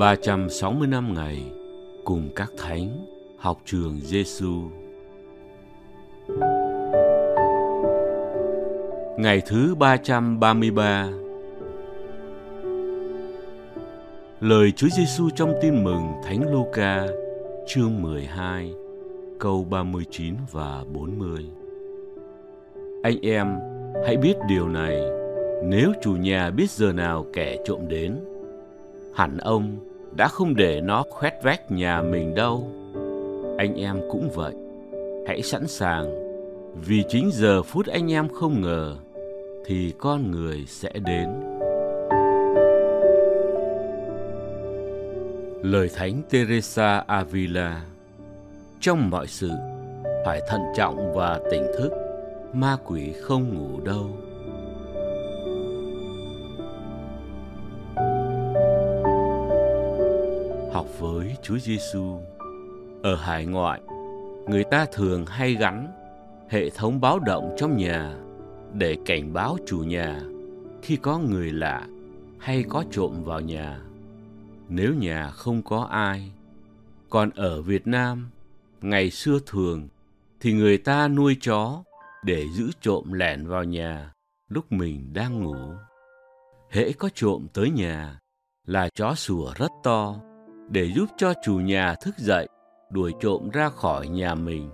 360 năm ngày cùng các thánh học trường Giêsu. Ngày thứ 333 Lời Chúa Giêsu trong tin mừng Thánh Luca chương 12 câu 39 và 40 Anh em hãy biết điều này nếu chủ nhà biết giờ nào kẻ trộm đến hẳn ông đã không để nó khoét vách nhà mình đâu. Anh em cũng vậy. Hãy sẵn sàng, vì chính giờ phút anh em không ngờ, thì con người sẽ đến. Lời Thánh Teresa Avila Trong mọi sự, phải thận trọng và tỉnh thức, ma quỷ không ngủ đâu. Học với Chúa Giêsu. Ở hải ngoại, người ta thường hay gắn hệ thống báo động trong nhà để cảnh báo chủ nhà khi có người lạ hay có trộm vào nhà. Nếu nhà không có ai, còn ở Việt Nam, ngày xưa thường thì người ta nuôi chó để giữ trộm lẻn vào nhà lúc mình đang ngủ. Hễ có trộm tới nhà là chó sủa rất to để giúp cho chủ nhà thức dậy đuổi trộm ra khỏi nhà mình.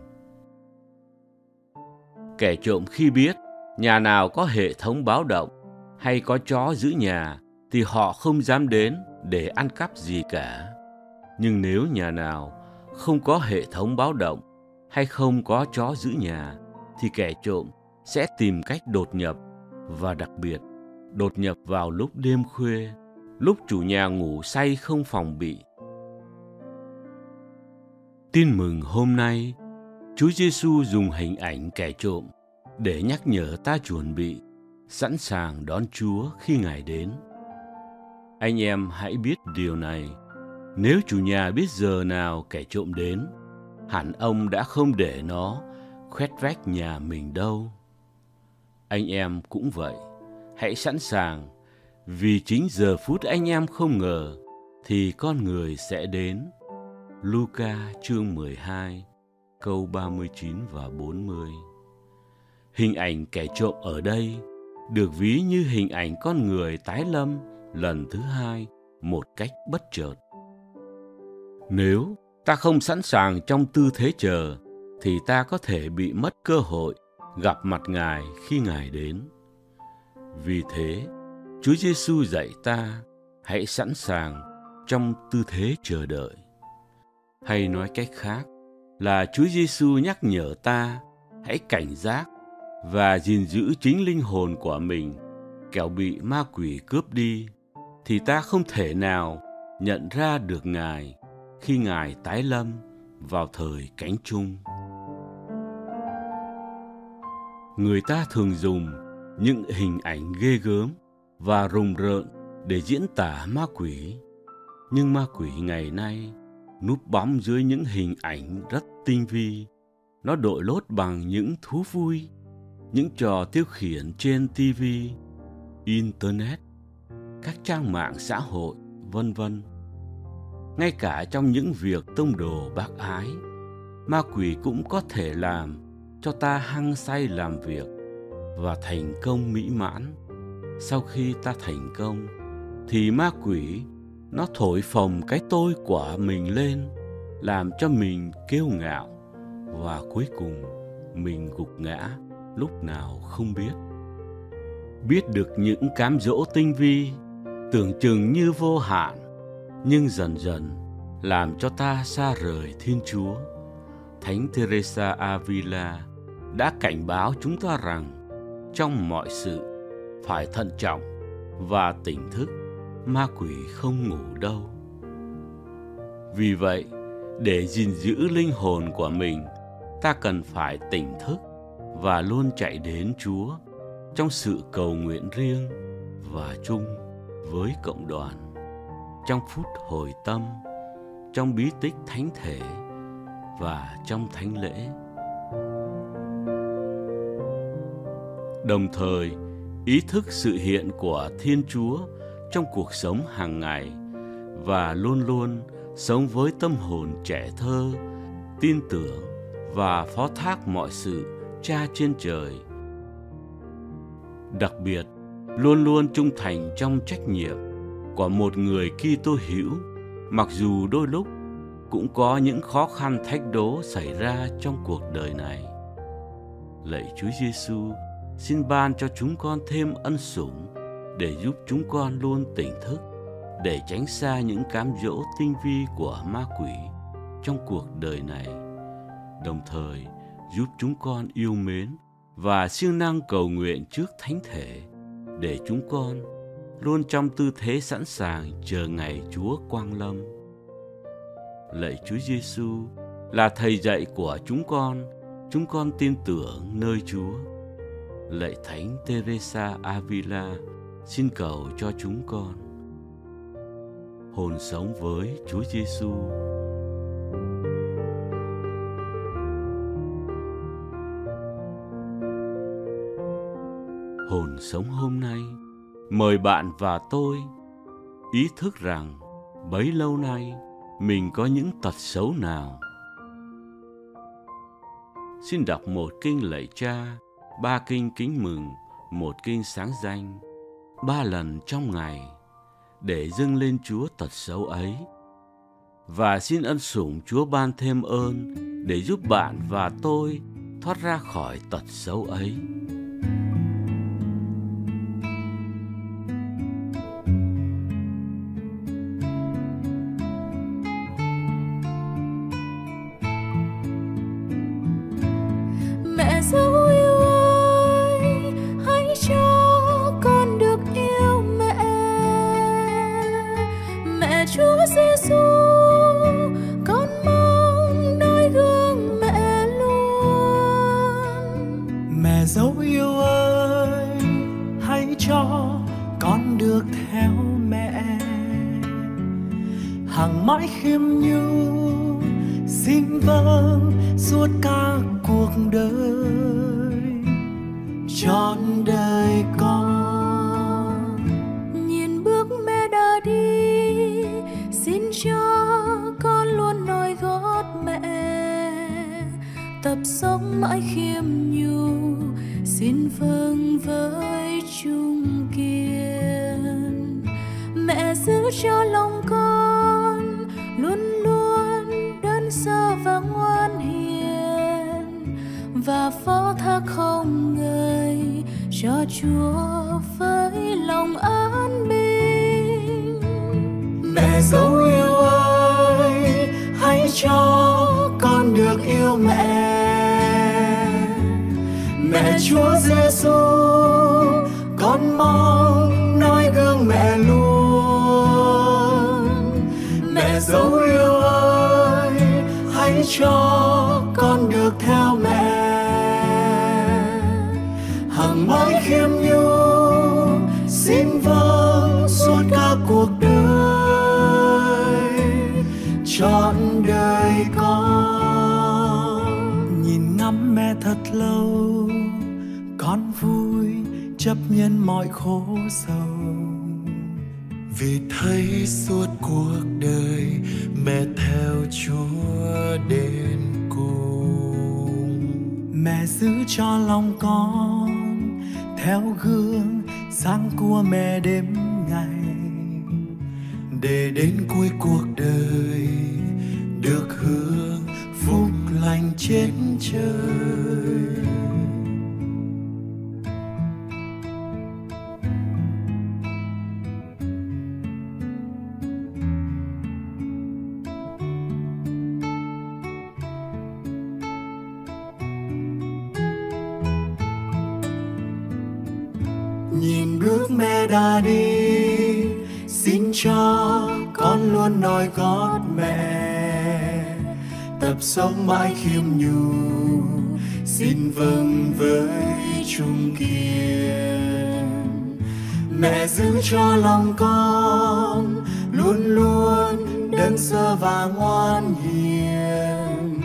Kẻ trộm khi biết nhà nào có hệ thống báo động hay có chó giữ nhà thì họ không dám đến để ăn cắp gì cả. Nhưng nếu nhà nào không có hệ thống báo động hay không có chó giữ nhà thì kẻ trộm sẽ tìm cách đột nhập và đặc biệt đột nhập vào lúc đêm khuya, lúc chủ nhà ngủ say không phòng bị Tin mừng hôm nay, Chúa Giêsu dùng hình ảnh kẻ trộm để nhắc nhở ta chuẩn bị, sẵn sàng đón Chúa khi Ngài đến. Anh em hãy biết điều này, nếu chủ nhà biết giờ nào kẻ trộm đến, hẳn ông đã không để nó khoét vách nhà mình đâu. Anh em cũng vậy, hãy sẵn sàng, vì chính giờ phút anh em không ngờ thì con người sẽ đến Luca chương 12 câu 39 và 40 Hình ảnh kẻ trộm ở đây được ví như hình ảnh con người tái lâm lần thứ hai một cách bất chợt. Nếu ta không sẵn sàng trong tư thế chờ, thì ta có thể bị mất cơ hội gặp mặt Ngài khi Ngài đến. Vì thế, Chúa Giêsu dạy ta hãy sẵn sàng trong tư thế chờ đợi. Hay nói cách khác là Chúa Giêsu nhắc nhở ta hãy cảnh giác và gìn giữ chính linh hồn của mình kẻo bị ma quỷ cướp đi thì ta không thể nào nhận ra được Ngài khi Ngài tái lâm vào thời cánh chung. Người ta thường dùng những hình ảnh ghê gớm và rùng rợn để diễn tả ma quỷ. Nhưng ma quỷ ngày nay núp bóng dưới những hình ảnh rất tinh vi. Nó đội lốt bằng những thú vui, những trò tiêu khiển trên TV, Internet, các trang mạng xã hội, vân vân. Ngay cả trong những việc tông đồ bác ái, ma quỷ cũng có thể làm cho ta hăng say làm việc và thành công mỹ mãn. Sau khi ta thành công, thì ma quỷ nó thổi phồng cái tôi của mình lên làm cho mình kiêu ngạo và cuối cùng mình gục ngã lúc nào không biết. Biết được những cám dỗ tinh vi tưởng chừng như vô hạn nhưng dần dần làm cho ta xa rời thiên chúa. Thánh teresa avila đã cảnh báo chúng ta rằng trong mọi sự phải thận trọng và tỉnh thức ma quỷ không ngủ đâu. Vì vậy, để gìn giữ linh hồn của mình, ta cần phải tỉnh thức và luôn chạy đến Chúa trong sự cầu nguyện riêng và chung với cộng đoàn. Trong phút hồi tâm, trong bí tích thánh thể và trong thánh lễ. Đồng thời, ý thức sự hiện của thiên chúa trong cuộc sống hàng ngày và luôn luôn sống với tâm hồn trẻ thơ, tin tưởng và phó thác mọi sự cha trên trời. Đặc biệt, luôn luôn trung thành trong trách nhiệm của một người Kitô hữu, mặc dù đôi lúc cũng có những khó khăn thách đố xảy ra trong cuộc đời này. Lạy Chúa Giêsu xin ban cho chúng con thêm ân sủng để giúp chúng con luôn tỉnh thức, để tránh xa những cám dỗ tinh vi của ma quỷ trong cuộc đời này. Đồng thời giúp chúng con yêu mến và siêng năng cầu nguyện trước thánh thể để chúng con luôn trong tư thế sẵn sàng chờ ngày Chúa quang lâm. Lạy Chúa Giêsu là thầy dạy của chúng con, chúng con tin tưởng nơi Chúa. Lạy Thánh Teresa Avila, xin cầu cho chúng con. Hồn sống với Chúa Giêsu. Hồn sống hôm nay. Mời bạn và tôi ý thức rằng bấy lâu nay mình có những tật xấu nào. Xin đọc một kinh lạy cha, ba kinh kính mừng, một kinh sáng danh. Ba lần trong ngày để dâng lên chúa tật xấu ấy. Và xin ân sủng chúa ban thêm ơn để giúp bạn và tôi thoát ra khỏi tật xấu ấy. Mãi khiêm nhu xin vâng suốt cả cuộc đời. Trọn đời con. Nhìn bước mẹ đã đi, xin cho con luôn noi gót mẹ. Tập sống mãi khiêm nhu xin vâng với trung kiên. Mẹ giữ cho lòng con và phó thác không người cho Chúa với lòng an bình. Mẹ dấu yêu ơi, hãy cho con được yêu mẹ. Mẹ Chúa Giêsu, con mong nói gương mẹ luôn. Mẹ dấu yêu ơi, hãy cho thăm ngắm mẹ thật lâu, con vui chấp nhận mọi khổ sầu. Vì thấy suốt cuộc đời mẹ theo chúa đến cùng. Mẹ giữ cho lòng con theo gương sáng của mẹ đêm ngày. Để đến cuối cuộc đời trời nhìn bước mẹ đã đi xin cho con luôn nói gót mẹ tập sống mãi khiêm nhu xin vâng với trung kiên. Mẹ giữ cho lòng con luôn luôn đơn sơ và ngoan hiền.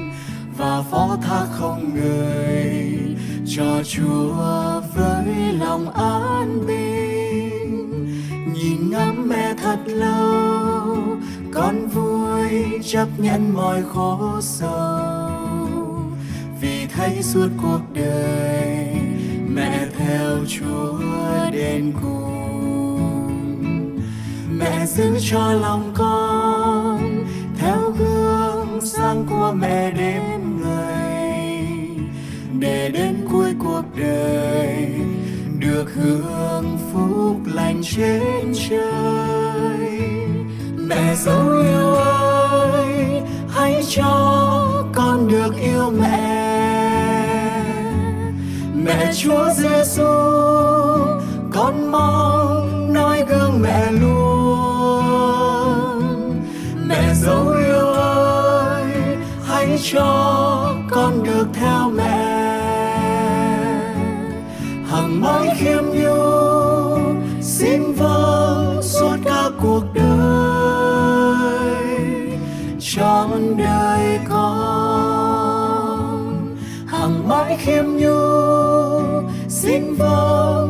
Và phó thác không người cho chúa với lòng an bình. Nhìn ngắm mẹ thật lâu con vui chấp nhận mọi khổ sầu vì thấy suốt cuộc đời mẹ theo chúa đến cùng. Mẹ giữ cho lòng con theo gương sáng của mẹ đêm ngày để đến cuối cuộc đời được hưởng phúc lành trên trời mẹ dấu yêu ơi, hãy cho con được yêu mẹ. Mẹ chúa giêsu con mong nói gương mẹ luôn. Mẹ dấu yêu ơi, hãy cho con được theo khiêm nhu xin vâng.